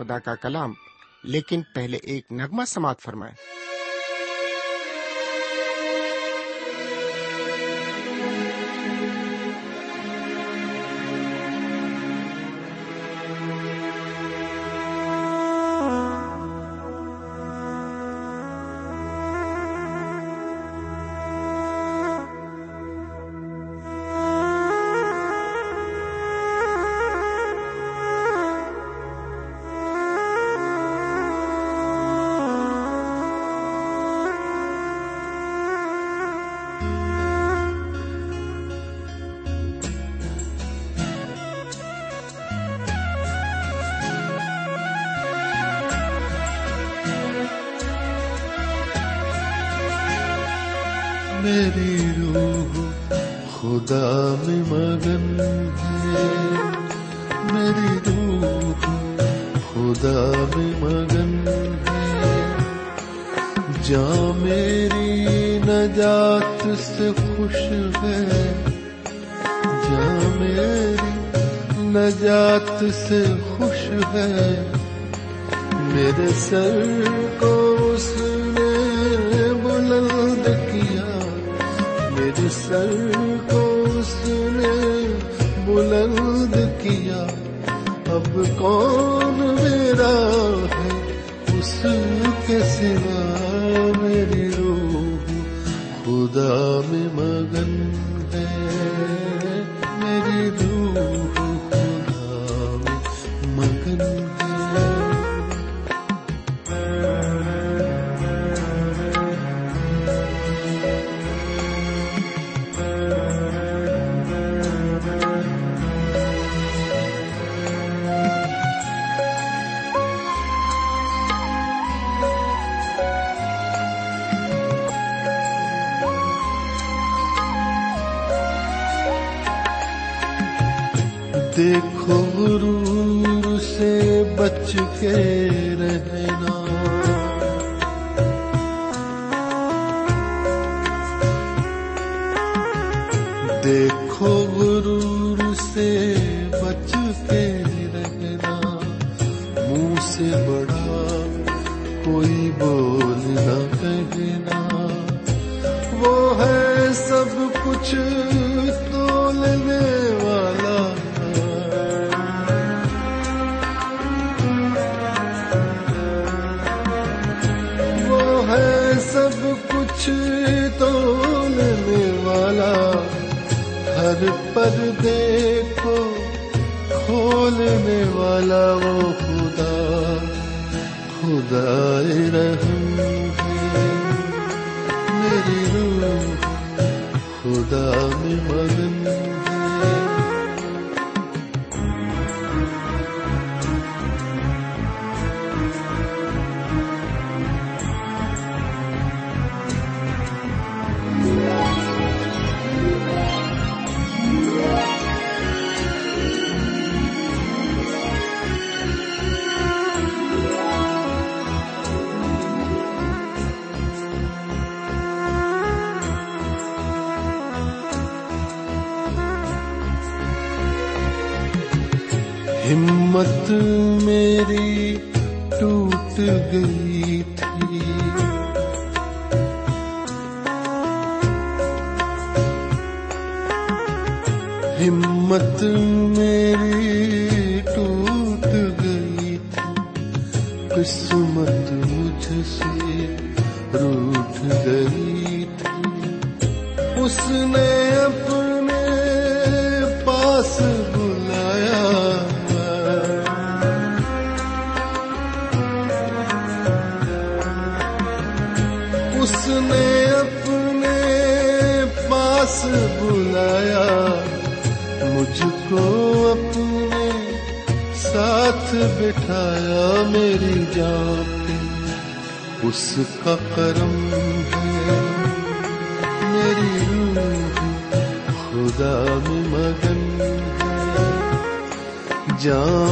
خدا کا کلام لیکن پہلے ایک نغمہ سماعت فرمائے نجات سے خوش ہے؟ میرے سر کو اس نے بلند کیا۔ میرے سر کو اس نے بلند کیا۔ اب کون میرا ہے؟ اس کے سوا میری روح خدا میں مگن دیکھو غرور سے بچ کے رہنا۔ والا وہ خدا خدا رحم ہے میری روح خدا میں مگن ہے ہمت میری ٹوٹ گئی تھی۔ ہمت میری ٹوٹ گئی تھی۔ قسمت مجھ سے روٹ گئی تھی۔ اس نے ساتھ میری جان، اس کا کرم ہے۔ میری روح خدا میں مگن ہے۔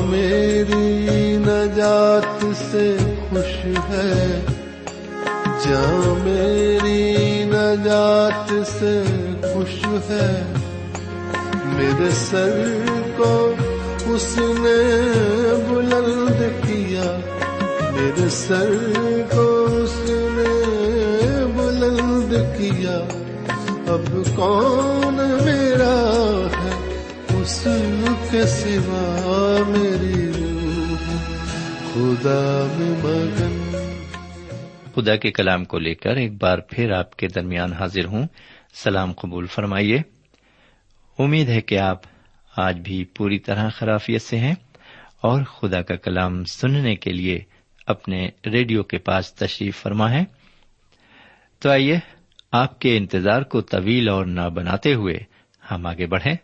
میری نجات سے خوش ہے جاں میری نجات سے خوش ہے۔ میرے سر کو اس نے بلند کیا، میرے سر کو اس نے بلند کیا۔ اب کون میرا ہے؟ اس کے سوا میری روح۔ خدا میں مگن۔ خدا کے کلام کو لے کر ایک بار پھر آپ کے درمیان حاضر ہوں۔ سلام قبول فرمائیے۔ امید ہے کہ آپ آج بھی پوری طرح خرافیت سے ہیں اور خدا کا کلام سننے کے لیے اپنے ریڈیو کے پاس تشریف فرما ہے۔ تو آئیے، آپ کے انتظار کو طویل اور نہ بناتے ہوئے ہم آگے بڑھیں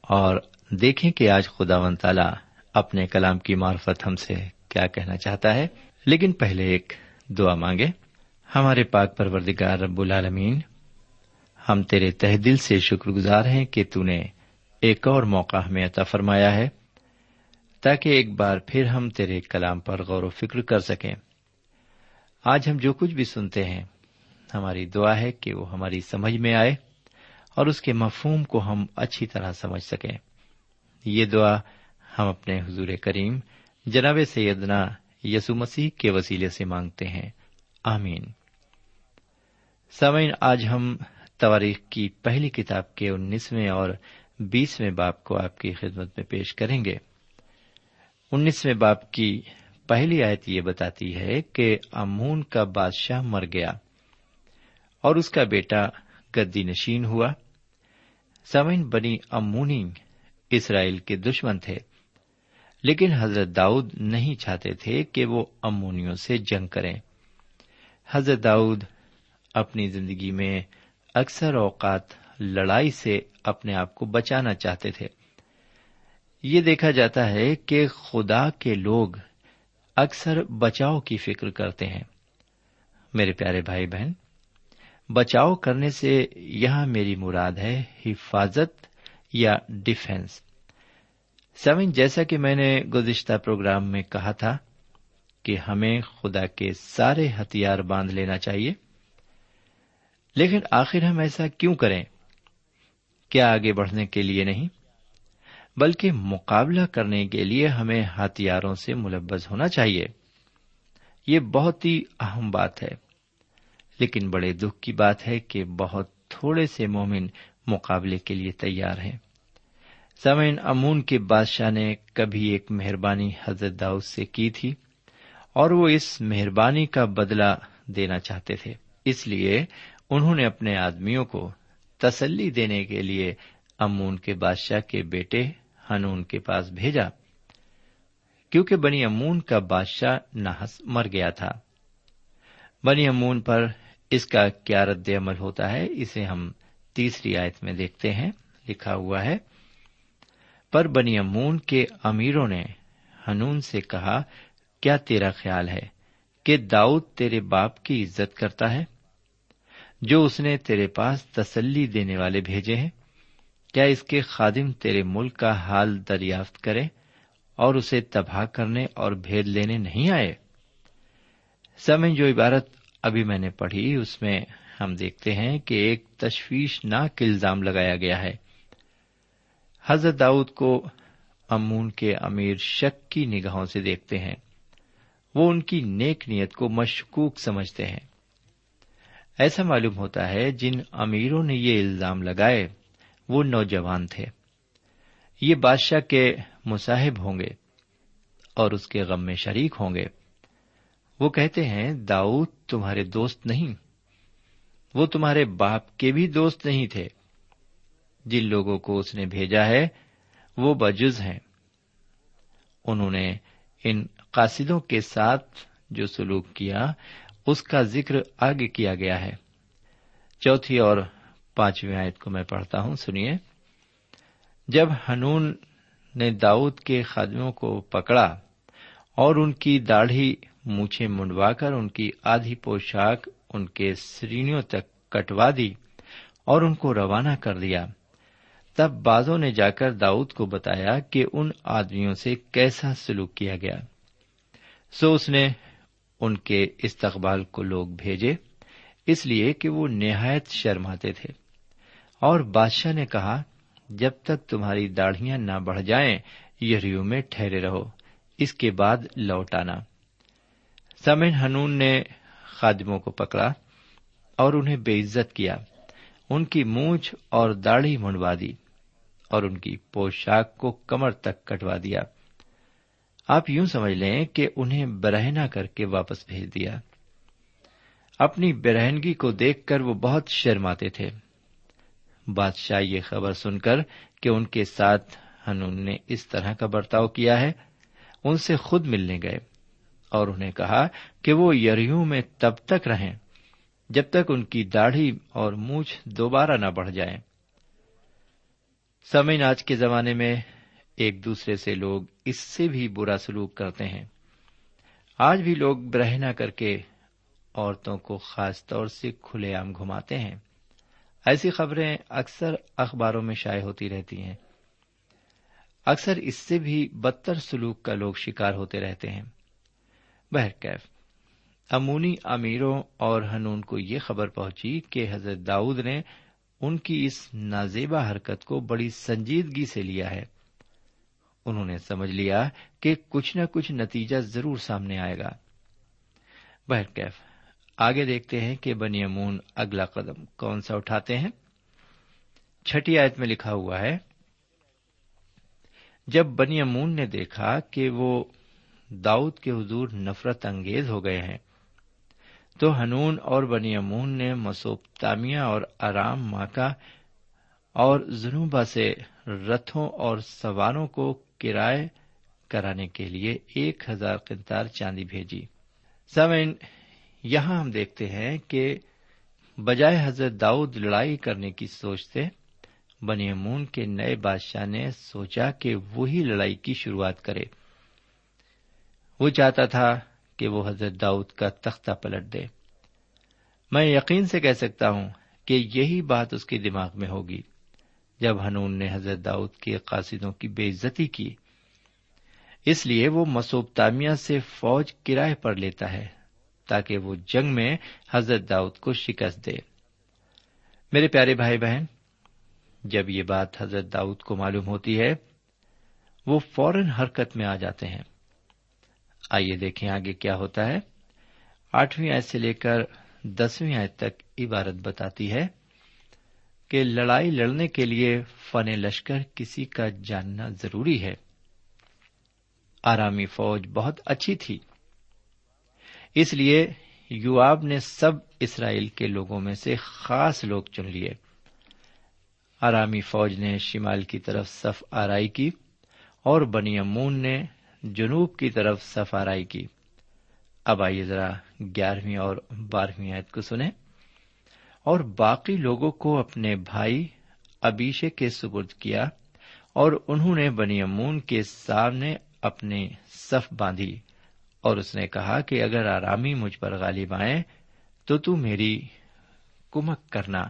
اور دیکھیں کہ آج خدا و تعالی اپنے کلام کی معرفت ہم سے کیا کہنا چاہتا ہے۔ لیکن پہلے ایک دعا مانگے ہمارے پاک پروردگار رب العالمین، ہم تیرے تہ دل سے شکر گزار ہیں کہ تو نے ایک اور موقع ہمیں عطا فرمایا ہے، تاکہ ایک بار پھر ہم تیرے کلام پر غور و فکر کر سکیں۔ آج ہم جو کچھ بھی سنتے ہیں، ہماری دعا ہے کہ وہ ہماری سمجھ میں آئے اور اس کے مفہوم کو ہم اچھی طرح سمجھ سکیں۔ یہ دعا ہم اپنے حضور کریم جناب سیدنا یسو مسیح کے وسیلے سے مانگتے ہیں۔ آمین۔ سامعین، آج ہم تواریخ کی پہلی کتاب کے انیسویں اور بیسویں باپ کو آپ کی خدمت میں پیش کریں گے۔ انیسویں باپ کی پہلی آیت یہ بتاتی ہے کہ امون کا بادشاہ مر گیا اور اس کا بیٹا گدی نشین ہوا۔ سمین بنی امونی اسرائیل کے دشمن تھے، لیکن حضرت داؤد نہیں چاہتے تھے کہ وہ امونیوں سے جنگ کریں۔ حضرت داؤد اپنی زندگی میں اکثر اوقات لڑائی سے اپنے آپ کو بچانا چاہتے تھے۔ یہ دیکھا جاتا ہے کہ خدا کے لوگ اکثر بچاؤ کی فکر کرتے ہیں۔ میرے پیارے بھائی بہن، بچاؤ کرنے سے یہاں میری مراد ہے حفاظت یا ڈیفینس سمن، جیسا کہ میں نے گزشتہ پروگرام میں کہا تھا کہ ہمیں خدا کے سارے ہتھیار باندھ لینا چاہیے۔ لیکن آخر ہم ایسا کیوں کریں؟ کیا آگے بڑھنے کے لیے نہیں؟ بلکہ مقابلہ کرنے کے لیے ہمیں ہتھیاروں سے ملبز ہونا چاہیے۔ یہ بہت ہی اہم بات ہے۔ لیکن بڑے دکھ کی بات ہے کہ بہت تھوڑے سے مومن مقابلے کے لیے تیار ہیں۔ سمین امون کے بادشاہ نے کبھی ایک مہربانی حضرت داؤد سے کی تھی اور وہ اس مہربانی کا بدلہ دینا چاہتے تھے۔ اس لیے انہوں نے اپنے آدمیوں کو تسلی دینے کے لیے امون کے بادشاہ کے بیٹے ہنون کے پاس بھیجا، کیونکہ بنی امون کا بادشاہ نحس مر گیا تھا۔ بنی امون پر اس کا کیا رد عمل ہوتا ہے، اسے ہم تیسری آیت میں دیکھتے ہیں، لکھا ہوا ہے۔ پر بنی امون کے امیروں نے ہنون سے کہا، کیا تیرا خیال ہے کہ داؤد تیرے باپ کی عزت کرتا ہے؟ جو اس نے تیرے پاس تسلی دینے والے بھیجے ہیں، کیا اس کے خادم تیرے ملک کا حال دریافت کرے اور اسے تباہ کرنے اور بھید لینے نہیں آئے؟ سمے جو عبارت ابھی میں نے پڑھی، اس میں ہم دیکھتے ہیں کہ ایک تشویش ناک الزام لگایا گیا ہے۔ حضرت داؤد کو امون کے امیر شک کی نگاہوں سے دیکھتے ہیں۔ وہ ان کی نیک نیت کو مشکوک سمجھتے ہیں۔ ایسا معلوم ہوتا ہے جن امیروں نے یہ الزام لگائے، وہ نوجوان تھے۔ یہ بادشاہ کے مصاحب ہوں گے اور اس کے غم میں شریک ہوں گے۔ وہ کہتے ہیں، داؤد تمہارے دوست نہیں، وہ تمہارے باپ کے بھی دوست نہیں تھے۔ جن لوگوں کو اس نے بھیجا ہے، وہ بجز ہیں۔ انہوں نے ان قاصدوں کے ساتھ جو سلوک کیا اس کا ذکر آگے کیا گیا ہے۔ چوتھی اور پانچویں آیت کو میں پڑھتا ہوں، سنیے۔ جب ہنون نے داؤد کے خادموں کو پکڑا اور ان کی داڑھی مونچھیں منڈوا کر ان کی آدھی پوشاک ان کے سرینوں تک کٹوا دی اور ان کو روانہ کر دیا، تب بازوں نے جا کر داؤد کو بتایا کہ ان آدمیوں سے کیسا سلوک کیا گیا۔ سو اس نے ان کے استقبال کو لوگ بھیجے، اس لیے کہ وہ نہایت شرماتے تھے۔ اور بادشاہ نے کہا، جب تک تمہاری داڑیاں نہ بڑھ جائیں یریو میں ٹھہرے رہو، اس کے بعد لوٹ آنا سمن ہنون نے خادموں کو پکڑا اور انہیں بے عزت کیا۔ ان کی مونچھ اور داڑھی منڈوا دی اور ان کی پوشاک کو کمر تک کٹوا دیا۔ آپ یوں سمجھ لیں کہ انہیں برہنا کر کے واپس بھیج دیا۔ اپنی برہنگی کو دیکھ کر وہ بہت شرماتے تھے۔ بادشاہ یہ خبر سن کر کہ ان کے ساتھ ہنون نے اس طرح کا برتاؤ کیا ہے۔ ان سے خود ملنے گئے اور انہیں کہا کہ وہ یریوں میں تب تک رہیں جب تک ان کی داڑھی اور مونچھ دوبارہ نہ بڑھ جائیں۔ سمین آج کے زمانے میں ایک دوسرے سے لوگ اس سے بھی برا سلوک کرتے ہیں۔ آج بھی لوگ برہنا کر کے عورتوں کو خاص طور سے کھلے عام گھماتے ہیں۔ ایسی خبریں اکثر اخباروں میں شائع ہوتی رہتی ہیں۔ اکثر اس سے بھی بدتر سلوک کا لوگ شکار ہوتے رہتے ہیں۔ بہرکیف امونی امیروں اور ہنون کو یہ خبر پہنچی کہ حضرت داؤد نے ان کی اس نازیبا حرکت کو بڑی سنجیدگی سے لیا ہے۔ انہوں نے سمجھ لیا کہ کچھ نہ کچھ نتیجہ ضرور سامنے آئے گا۔ بہرکیف آگے دیکھتے ہیں کہ بنی امون اگلا قدم کون سا اٹھاتے ہیں۔ چھٹی آیت میں لکھا ہوا ہے، جب بنی امون نے دیکھا کہ وہ داؤد کے حضور نفرت انگیز ہو گئے ہیں، تو ہنون اور بنی امون نے مسوب تامیا اور آرام ماکا اور جنوبا سے رتھوں اور سواروں کو کرائے کرانے کے لیے ایک ہزار قنتار چاندی بھیجی۔ سمین یہاں ہم دیکھتے ہیں کہ بجائے حضرت داؤد لڑائی کرنے کی سوچ سے بنی امون کے نئے بادشاہ نے سوچا کہ وہی لڑائی کی شروعات کرے۔ وہ چاہتا تھا کہ وہ حضرت داؤد کا تختہ پلٹ دے۔ میں یقین سے کہہ سکتا ہوں کہ یہی بات اس کے دماغ میں ہوگی۔ جب ہنون نے حضرت داؤد کے قاصدوں کی بے عزتی کی۔ اس لیے وہ مسوب تامیہ سے فوج کرائے پر لیتا ہے تاکہ وہ جنگ میں حضرت داؤد کو شکست دے۔ میرے پیارے بھائی بہن، جب یہ بات حضرت داؤد کو معلوم ہوتی ہے، وہ فوراً حرکت میں آ جاتے ہیں۔ آئیے دیکھیں آگے کیا ہوتا ہے۔ آٹھویں آیت سے لے کر دسویں آیت تک عبارت بتاتی ہے۔ کہ لڑائی لڑنے کے لیے فن لشکر کسی کا جاننا ضروری ہے۔ آرامی فوج بہت اچھی تھی۔ اس لیے یواب نے سب اسرائیل کے لوگوں میں سے خاص لوگ چن لیے۔ آرامی فوج نے شمال کی طرف صف آرائی کی اور بنی امون نے جنوب کی طرف صف آرائی کی۔ اب آئیے ذرا گیارہویں اور بارہویں آیت کو سنیں۔ اور باقی لوگوں کو اپنے بھائی ابیشے کے سپرد کیا اور انہوں نے بنی امون کے سامنے اپنے صف باندھی اور اس نے کہا کہ اگر آرامی مجھ پر غالب آئے تو تو میری کمک کرنا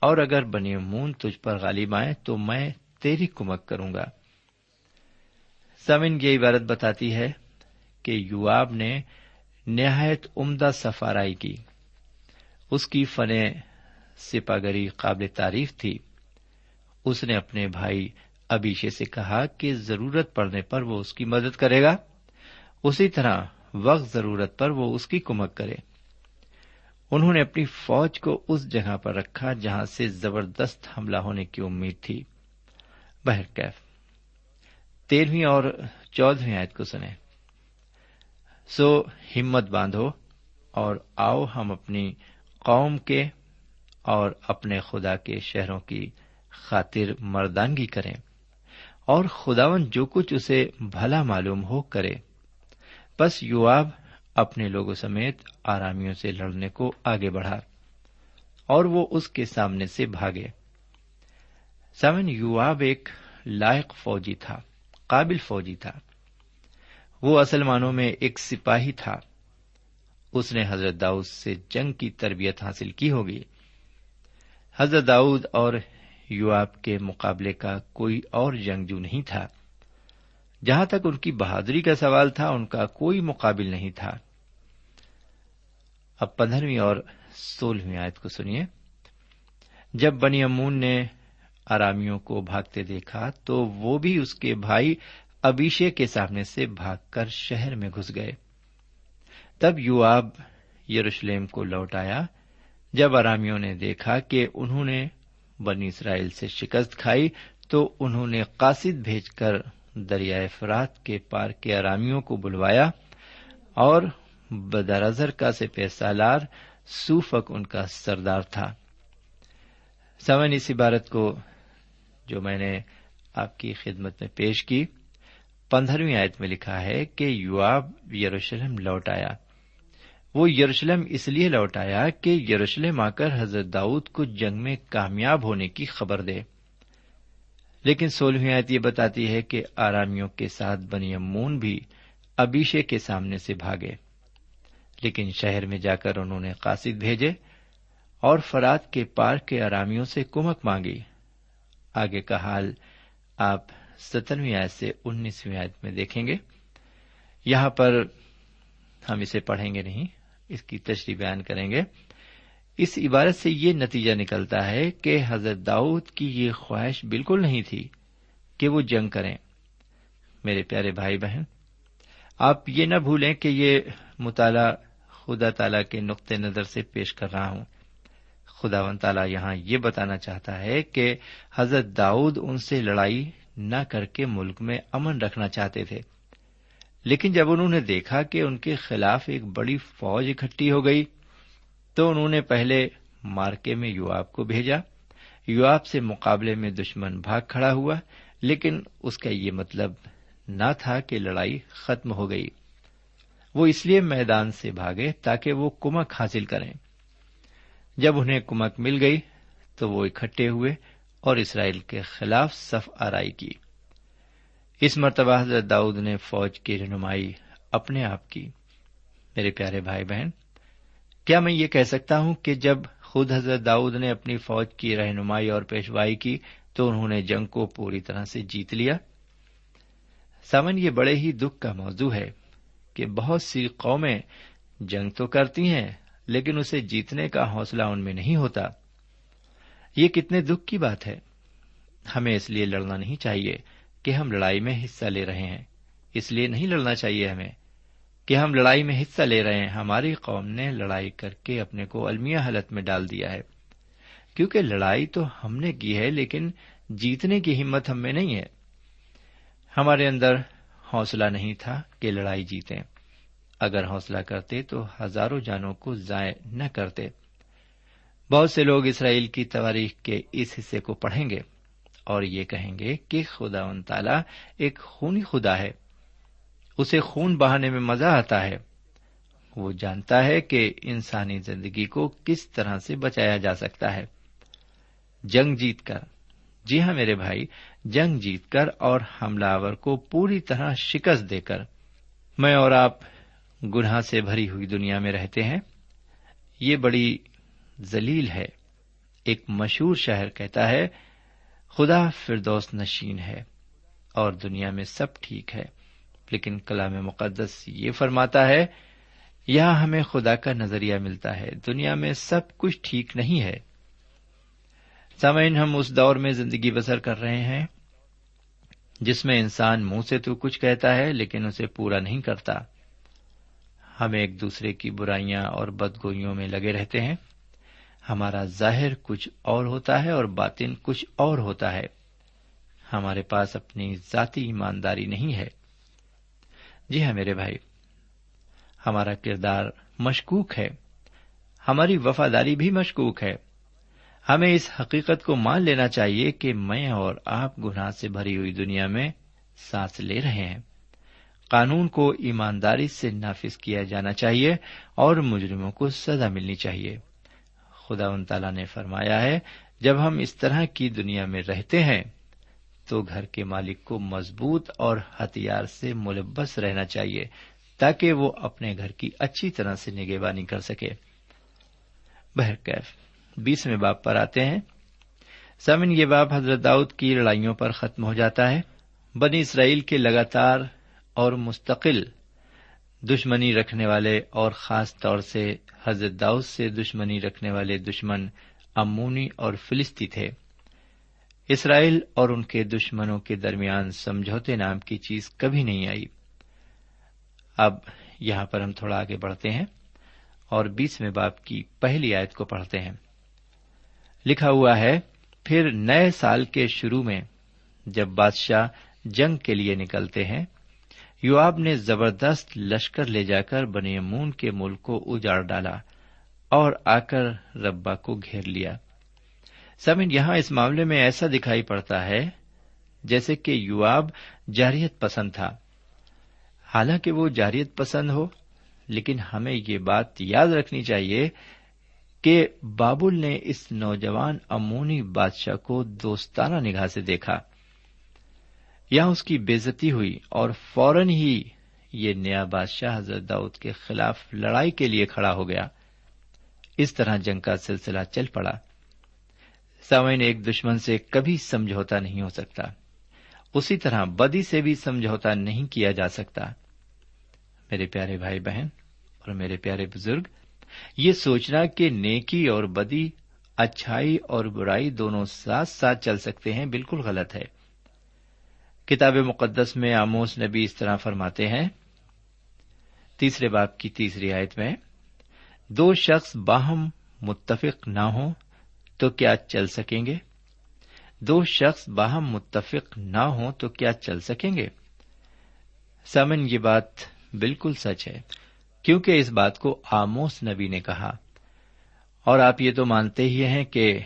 اور اگر بنی امون تجھ پر غالب آئے تو میں تیری کمک کروں گا۔ سمن یہ عبارت بتاتی ہے کہ یواب نے نہایت عمدہ سفارائی کی۔ اس کی فن سپاگری قابل تعریف تھی۔ اس نے اپنے بھائی ابیشے سے کہا کہ ضرورت پڑنے پر وہ اس کی مدد کرے گا۔ اسی طرح وقت ضرورت پر وہ اس کی کمک کرے۔ انہوں نے اپنی فوج کو اس جگہ پر رکھا جہاں سے زبردست حملہ ہونے کی امید تھی۔ بہرکیف تیرہویں اور چودہویں آیت کو سنیں۔ سو ہمت باندھو اور آؤ ہم اپنی قوم کے اور اپنے خدا کے شہروں کی خاطر مردانگی کریں اور خداون جو کچھ اسے بھلا معلوم ہو کرے۔ بس یواب اپنے لوگوں سمیت آرامیوں سے لڑنے کو آگے بڑھا اور وہ اس کے سامنے سے بھاگے۔ سمن یواب ایک لائق فوجی تھا، قابل فوجی تھا۔ وہ اصل معنوں میں ایک سپاہی تھا۔ اس نے حضرت داؤد سے جنگ کی تربیت حاصل کی ہوگی۔ حضرت داؤد اور یواب کے مقابلے کا کوئی اور جنگجو نہیں تھا۔ جہاں تک ان کی بہادری کا سوال تھا، ان کا کوئی مقابل نہیں تھا۔ اب پندرہویں اور سولہویں آیت کو سنیے۔ جب بنی امون نے آرامیوں کو بھاگتے دیکھا، تو وہ بھی اس کے بھائی ابیشے کے سامنے سے بھاگ کر شہر میں گھس گئے۔ تب یو آب یروشلم کو لوٹ آیا۔ جب آرامیوں نے دیکھا کہ انہوں نے بنی اسرائیل سے شکست کھائی تو انہوں نے قاصد بھیج کر دریائے فرات کے پار کے آرامیوں کو بلوایا اور بدرزر کا سپہ سالار سوفک ان کا سردار تھا۔ سمن اس عبارت کو جو میں نے آپ کی خدمت میں پیش کی، پندرہویں آیت میں لکھا ہے کہ یواب یروشلم لوٹ آیا۔ وہ یروشلم اس لیے لوٹ آیا کہ یروشلم آ کر حضرت داؤد کو جنگ میں کامیاب ہونے کی خبر دے۔ لیکن سولہویں آیت یہ بتاتی ہے کہ آرامیوں کے ساتھ بنی امون بھی ابیشے کے سامنے سے بھاگے۔ لیکن شہر میں جا کر انہوں نے قاصد بھیجے اور فرات کے پار کے آرامیوں سے کمک مانگی۔ آگے کا حال آپ سترویں آیت سے انیسویں آیت میں دیکھیں گے۔ یہاں پر ہم اسے پڑھیں گے نہیں۔ اس کی تشریح بیان کریں گے۔ اس عبارت سے یہ نتیجہ نکلتا ہے کہ حضرت داؤد کی یہ خواہش بالکل نہیں تھی کہ وہ جنگ کریں۔ میرے پیارے بھائی بہن، آپ یہ نہ بھولیں کہ یہ مطالعہ خدا تعالی کے نقطۂ نظر سے پیش کر رہا ہوں۔ خدا و تعالیٰ یہاں یہ بتانا چاہتا ہے کہ حضرت داؤد ان سے لڑائی نہ کر کے ملک میں امن رکھنا چاہتے تھے۔ لیکن جب انہوں نے دیکھا کہ ان کے خلاف ایک بڑی فوج اکٹھی ہو گئی، تو انہوں نے پہلے مارکے میں یواب کو بھیجا۔ یواب سے مقابلے میں دشمن بھاگ کھڑا ہوا، لیکن اس کا یہ مطلب نہ تھا کہ لڑائی ختم ہو گئی۔ وہ اس لیے میدان سے بھاگے تاکہ وہ کمک حاصل کریں۔ جب انہیں کمک مل گئی، تو وہ اکٹھے ہوئے اور اسرائیل کے خلاف صف آرائی کی۔ اس مرتبہ حضرت داؤد نے فوج کی رہنمائی اپنے آپ کی۔ میرے پیارے بھائی بہن، کیا میں یہ کہہ سکتا ہوں کہ جب خود حضرت داؤد نے اپنی فوج کی رہنمائی اور پیشوائی کی تو انہوں نے جنگ کو پوری طرح سے جیت لیا؟ سمن یہ بڑے ہی دکھ کا موضوع ہے کہ بہت سی قومیں جنگ تو کرتی ہیں لیکن اسے جیتنے کا حوصلہ ان میں نہیں ہوتا۔ یہ کتنے دکھ کی بات ہے۔ ہمیں اس لیے لڑنا نہیں چاہیے۔ کہ ہم لڑائی میں حصہ لے رہے ہیں۔ اس لیے نہیں لڑنا چاہیے ہمیں کہ ہم لڑائی میں حصہ لے رہے ہیں۔ ہماری قوم نے لڑائی کر کے اپنے کو المیہ حالت میں ڈال دیا ہے۔ کیونکہ لڑائی تو ہم نے کی ہے، لیکن جیتنے کی ہمت ہم میں نہیں ہے۔ ہمارے اندر حوصلہ نہیں تھا کہ لڑائی جیتیں۔ اگر حوصلہ کرتے تو ہزاروں جانوں کو ضائع نہ کرتے۔ بہت سے لوگ اسرائیل کی تاریخ کے اس حصے کو پڑھیں گے۔ اور یہ کہیں گے کہ خدا ان تعالی ایک خونی خدا ہے۔ اسے خون بہانے میں مزہ آتا ہے۔ وہ جانتا ہے کہ انسانی زندگی کو کس طرح سے بچایا جا سکتا ہے۔ جنگ جیت کر۔ جی ہاں میرے بھائی، جنگ جیت کر اور حملہ آور کو پوری طرح شکست دے کر۔ میں اور آپ گناہ سے بھری ہوئی دنیا میں رہتے ہیں۔ یہ بڑی ذلیل ہے۔ ایک مشہور شہر کہتا ہے خدا فردوس نشین ہے اور دنیا میں سب ٹھیک ہے، لیکن کلام مقدس یہ فرماتا ہے، یہاں ہمیں خدا کا نظریہ ملتا ہے، دنیا میں سب کچھ ٹھیک نہیں ہے۔ سامعین، ہم اس دور میں زندگی بسر کر رہے ہیں، جس میں انسان منہ سے تو کچھ کہتا ہے، لیکن اسے پورا نہیں کرتا۔ ہم ایک دوسرے کی برائیاں اور بدگوئیوں میں لگے رہتے ہیں۔ ہمارا ظاہر کچھ اور ہوتا ہے اور باطن کچھ اور ہوتا ہے۔ ہمارے پاس اپنی ذاتی ایمانداری نہیں ہے۔ جی ہاں میرے بھائی، ہمارا کردار مشکوک ہے۔ ہماری وفاداری بھی مشکوک ہے۔ ہمیں اس حقیقت کو مان لینا چاہیے کہ میں اور آپ گناہ سے بھری ہوئی دنیا میں سانس لے رہے ہیں۔ قانون کو ایمانداری سے نافذ کیا جانا چاہیے اور مجرموں کو سزا ملنی چاہیے۔ خدا ان تعالی نے فرمایا ہے، جب ہم اس طرح کی دنیا میں رہتے ہیں، تو گھر کے مالک کو مضبوط اور ہتھیار سے ملبس رہنا چاہیے، تاکہ وہ اپنے گھر کی اچھی طرح سے نگہبانی کر سکے۔ بہرکیف بیسویں باپ پر آتے ہیں۔ سمن یہ باپ حضرت داؤد کی لڑائیوں پر ختم ہو جاتا ہے۔ بنی اسرائیل کے لگاتار اور مستقل دشمنی رکھنے والے اور خاص طور سے حضرت داؤد سے دشمنی رکھنے والے دشمن امونی اور فلسطی تھے۔ اسرائیل اور ان کے دشمنوں کے درمیان سمجھوتے نام کی چیز کبھی نہیں آئی۔ اب یہاں پر ہم تھوڑا آگے بڑھتے ہیں اور بیسویں باپ کی پہلی آیت کو پڑھتے ہیں۔ لکھا ہوا ہے، پھر نئے سال کے شروع میں جب بادشاہ جنگ کے لیے نکلتے ہیں یواب نے زبردست لشکر لے جا کر بنی امون کے ملک کو اجاڑ ڈالا اور آ کر ربا کو گھیر لیا۔ سمن یہاں اس معاملے میں ایسا دکھائی پڑتا ہے جیسے کہ یواب جاریت پسند تھا۔ حالانکہ وہ جاریت پسند ہو، لیکن ہمیں یہ بات یاد رکھنی چاہیے کہ بابل نے اس نوجوان امونی بادشاہ کو دوستانہ نگاہ سے دیکھا۔ یہاں اس کی بےزتی ہوئی اور فوراً ہی یہ نیا بادشاہ حضرت داؤد کے خلاف لڑائی کے لیے کھڑا ہو گیا۔ اس طرح جنگ کا سلسلہ چل پڑا۔ سامعین، ایک دشمن سے کبھی سمجھوتا نہیں ہو سکتا۔ اسی طرح بدی سے بھی سمجھوتا نہیں کیا جا سکتا۔ میرے پیارے بھائی بہن اور میرے پیارے بزرگ، یہ سوچنا کہ نیکی اور بدی اچھائی اور برائی دونوں ساتھ ساتھ چل سکتے ہیں بالکل غلط ہے۔ کتاب مقدس میں آموس نبی اس طرح فرماتے ہیں۔ تیسرے باپ کی تیسری آیت میں، دو شخص باہم متفق نہ ہوں تو کیا چل سکیں گے؟ دو شخص باہم متفق نہ ہوں تو کیا چل سکیں گے؟ سمن یہ بات بالکل سچ ہے، کیونکہ اس بات کو آموس نبی نے کہا۔ اور آپ یہ تو مانتے ہی ہیں کہ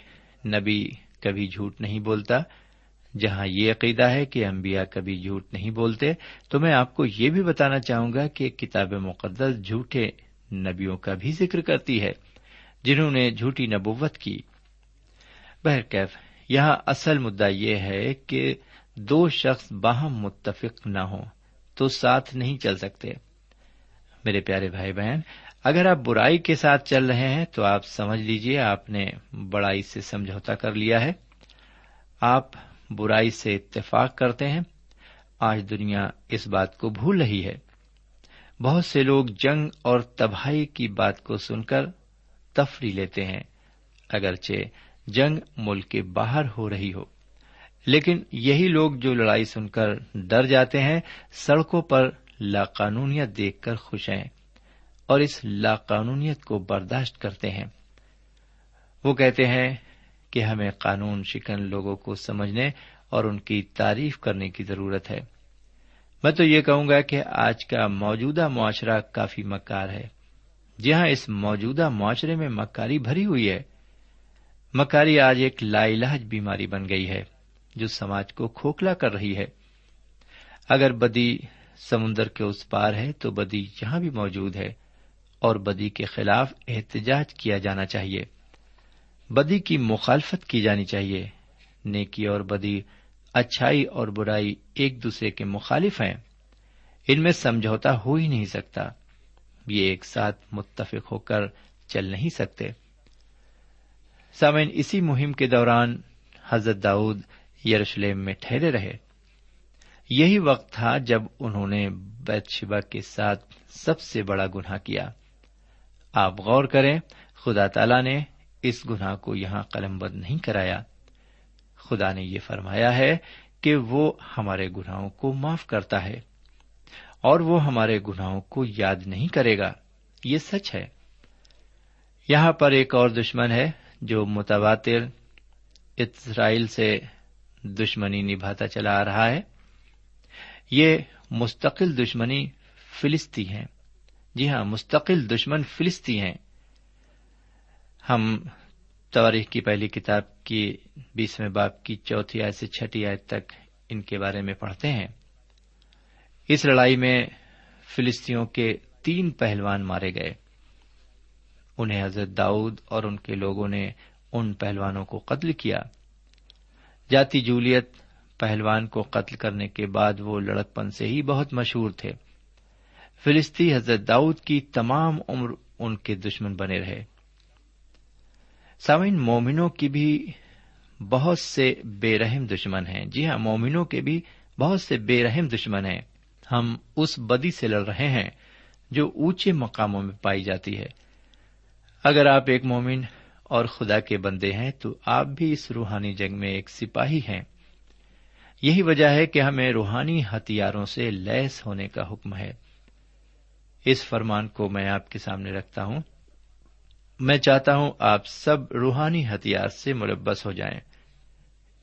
نبی کبھی جھوٹ نہیں بولتا۔ جہاں یہ عقیدہ ہے کہ انبیاء کبھی جھوٹ نہیں بولتے، تو میں آپ کو یہ بھی بتانا چاہوں گا کہ کتاب مقدس جھوٹے نبیوں کا بھی ذکر کرتی ہے، جنہوں نے جھوٹی نبوت کی۔ بہرکیف یہاں اصل مدعا یہ ہے کہ دو شخص باہم متفق نہ ہوں تو ساتھ نہیں چل سکتے۔ میرے پیارے بھائی بہن، اگر آپ برائی کے ساتھ چل رہے ہیں تو آپ سمجھ لیجیے آپ نے بڑائی سے سمجھوتا کر لیا ہے۔ آپ برائی سے اتفاق کرتے ہیں، آج دنیا اس بات کو بھول رہی ہے۔ بہت سے لوگ جنگ اور تباہی کی بات کو سن کر تفریح لیتے ہیں، اگرچہ جنگ ملک کے باہر ہو رہی ہو۔ لیکن یہی لوگ جو لڑائی سن کر ڈر جاتے ہیں، سڑکوں پر لاقانونیت دیکھ کر خوش ہیں اور اس لاقانونیت کو برداشت کرتے ہیں۔ وہ کہتے ہیں کہ ہمیں قانون شکن لوگوں کو سمجھنے اور ان کی تعریف کرنے کی ضرورت ہے۔ میں تو یہ کہوں گا کہ آج کا موجودہ معاشرہ کافی مکار ہے۔ جی ہاں اس موجودہ معاشرے میں مکاری بھری ہوئی ہے۔ مکاری آج ایک لا علاج بیماری بن گئی ہے جو سماج کو کھوکھلا کر رہی ہے۔ اگر بدی سمندر کے اس پار ہے تو بدی یہاں بھی موجود ہے اور بدی کے خلاف احتجاج کیا جانا چاہیے۔ بدی کی مخالفت کی جانی چاہیے۔ نیکی اور بدی، اچھائی اور برائی ایک دوسرے کے مخالف ہیں۔ ان میں سمجھوتا ہو ہی نہیں سکتا۔ یہ ایک ساتھ متفق ہو کر چل نہیں سکتے۔ سامعین، اسی مہم کے دوران حضرت داؤد یروشلم میں ٹھہرے رہے۔ یہی وقت تھا جب انہوں نے بیت شبا کے ساتھ سب سے بڑا گناہ کیا۔ آپ غور کریں، خدا تعالی نے اس گناہ کو یہاں قلم بند نہیں کرایا۔ خدا نے یہ فرمایا ہے کہ وہ ہمارے گناہوں کو معاف کرتا ہے اور وہ ہمارے گناہوں کو یاد نہیں کرے گا۔ یہ سچ ہے۔ یہاں پر ایک اور دشمن ہے جو متواتر اسرائیل سے دشمنی نبھاتا چلا آ رہا ہے۔ یہ مستقل دشمنی فلسطی ہیں جی ہاں مستقل دشمن فلسطی ہیں۔ ہم تاریخ کی پہلی کتاب کی بیسویں باپ کی چوتھی آیت سے چھٹی آیت تک ان کے بارے میں پڑھتے ہیں۔ اس لڑائی میں فلسطینوں کے تین پہلوان مارے گئے۔ انہیں حضرت داؤد اور ان کے لوگوں نے ان پہلوانوں کو قتل کیا۔ جاتی جولیت پہلوان کو قتل کرنے کے بعد وہ لڑکپن سے ہی بہت مشہور تھے۔ فلسطی حضرت داؤد کی تمام عمر ان کے دشمن بنے رہے۔ سامعین، مومنوں کی بھی بہت سے بے رحم دشمن ہیں۔ جی ہاں مومنوں کے بھی بہت سے بے رحم دشمن ہیں۔ ہم اس بدی سے لڑ رہے ہیں جو اونچے مقاموں میں پائی جاتی ہے۔ اگر آپ ایک مومن اور خدا کے بندے ہیں، تو آپ بھی اس روحانی جنگ میں ایک سپاہی ہیں۔ یہی وجہ ہے کہ ہمیں روحانی ہتھیاروں سے لیس ہونے کا حکم ہے۔ اس فرمان کو میں آپ کے سامنے رکھتا ہوں۔ میں چاہتا ہوں آپ سب روحانی ہتھیار سے ملبس ہو جائیں۔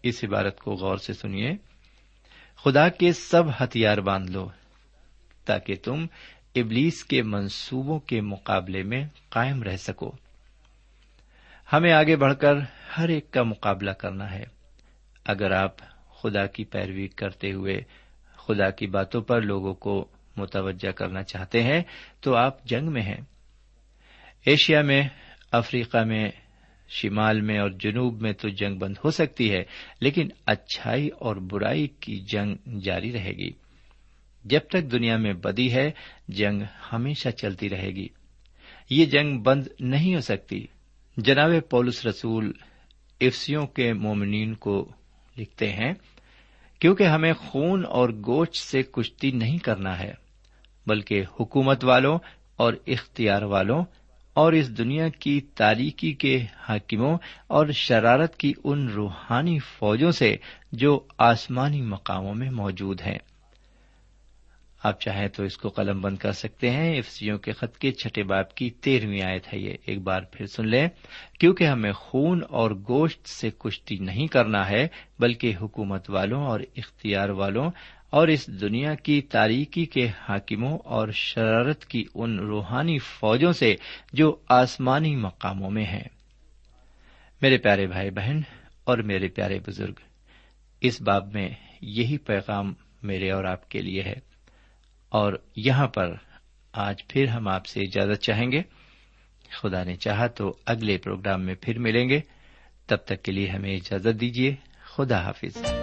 اس عبارت کو غور سے سنیے۔ خدا کے سب ہتھیار باندھ لو، تاکہ تم ابلیس کے منصوبوں کے مقابلے میں قائم رہ سکو۔ ہمیں آگے بڑھ کر ہر ایک کا مقابلہ کرنا ہے۔ اگر آپ خدا کی پیروی کرتے ہوئے خدا کی باتوں پر لوگوں کو متوجہ کرنا چاہتے ہیں، تو آپ جنگ میں ہیں۔ ایشیا میں، افریقہ میں، شمال میں اور جنوب میں تو جنگ بند ہو سکتی ہے، لیکن اچھائی اور برائی کی جنگ جاری رہے گی۔ جب تک دنیا میں بدی ہے، جنگ ہمیشہ چلتی رہے گی۔ یہ جنگ بند نہیں ہو سکتی۔ جناب پولس رسول افسیوں کے مومنین کو لکھتے ہیں، کیونکہ ہمیں خون اور گوشت سے کشتی نہیں کرنا ہے، بلکہ حکومت والوں اور اختیار والوں اور اس دنیا کی تاریکی کے حاکموں اور شرارت کی ان روحانی فوجوں سے جو آسمانی مقاموں میں موجود ہیں۔ آپ چاہیں تو اس کو قلم بند کر سکتے ہیں۔ افسیوں کے خط کے چھٹے باپ کی تیرہویں آیت ہے یہ۔ ایک بار پھر سن لیں۔ کیونکہ ہمیں خون اور گوشت سے کشتی نہیں کرنا ہے، بلکہ حکومت والوں اور اختیار والوں اور اس دنیا کی تاریکی کے حاکموں اور شرارت کی ان روحانی فوجوں سے جو آسمانی مقاموں میں ہیں۔ میرے پیارے بھائی بہن اور میرے پیارے بزرگ، اس باب میں یہی پیغام میرے اور آپ کے لیے ہے۔ اور یہاں پر آج پھر ہم آپ سے اجازت چاہیں گے۔ خدا نے چاہا تو اگلے پروگرام میں پھر ملیں گے۔ تب تک کے لیے ہمیں اجازت دیجیے خدا حافظ۔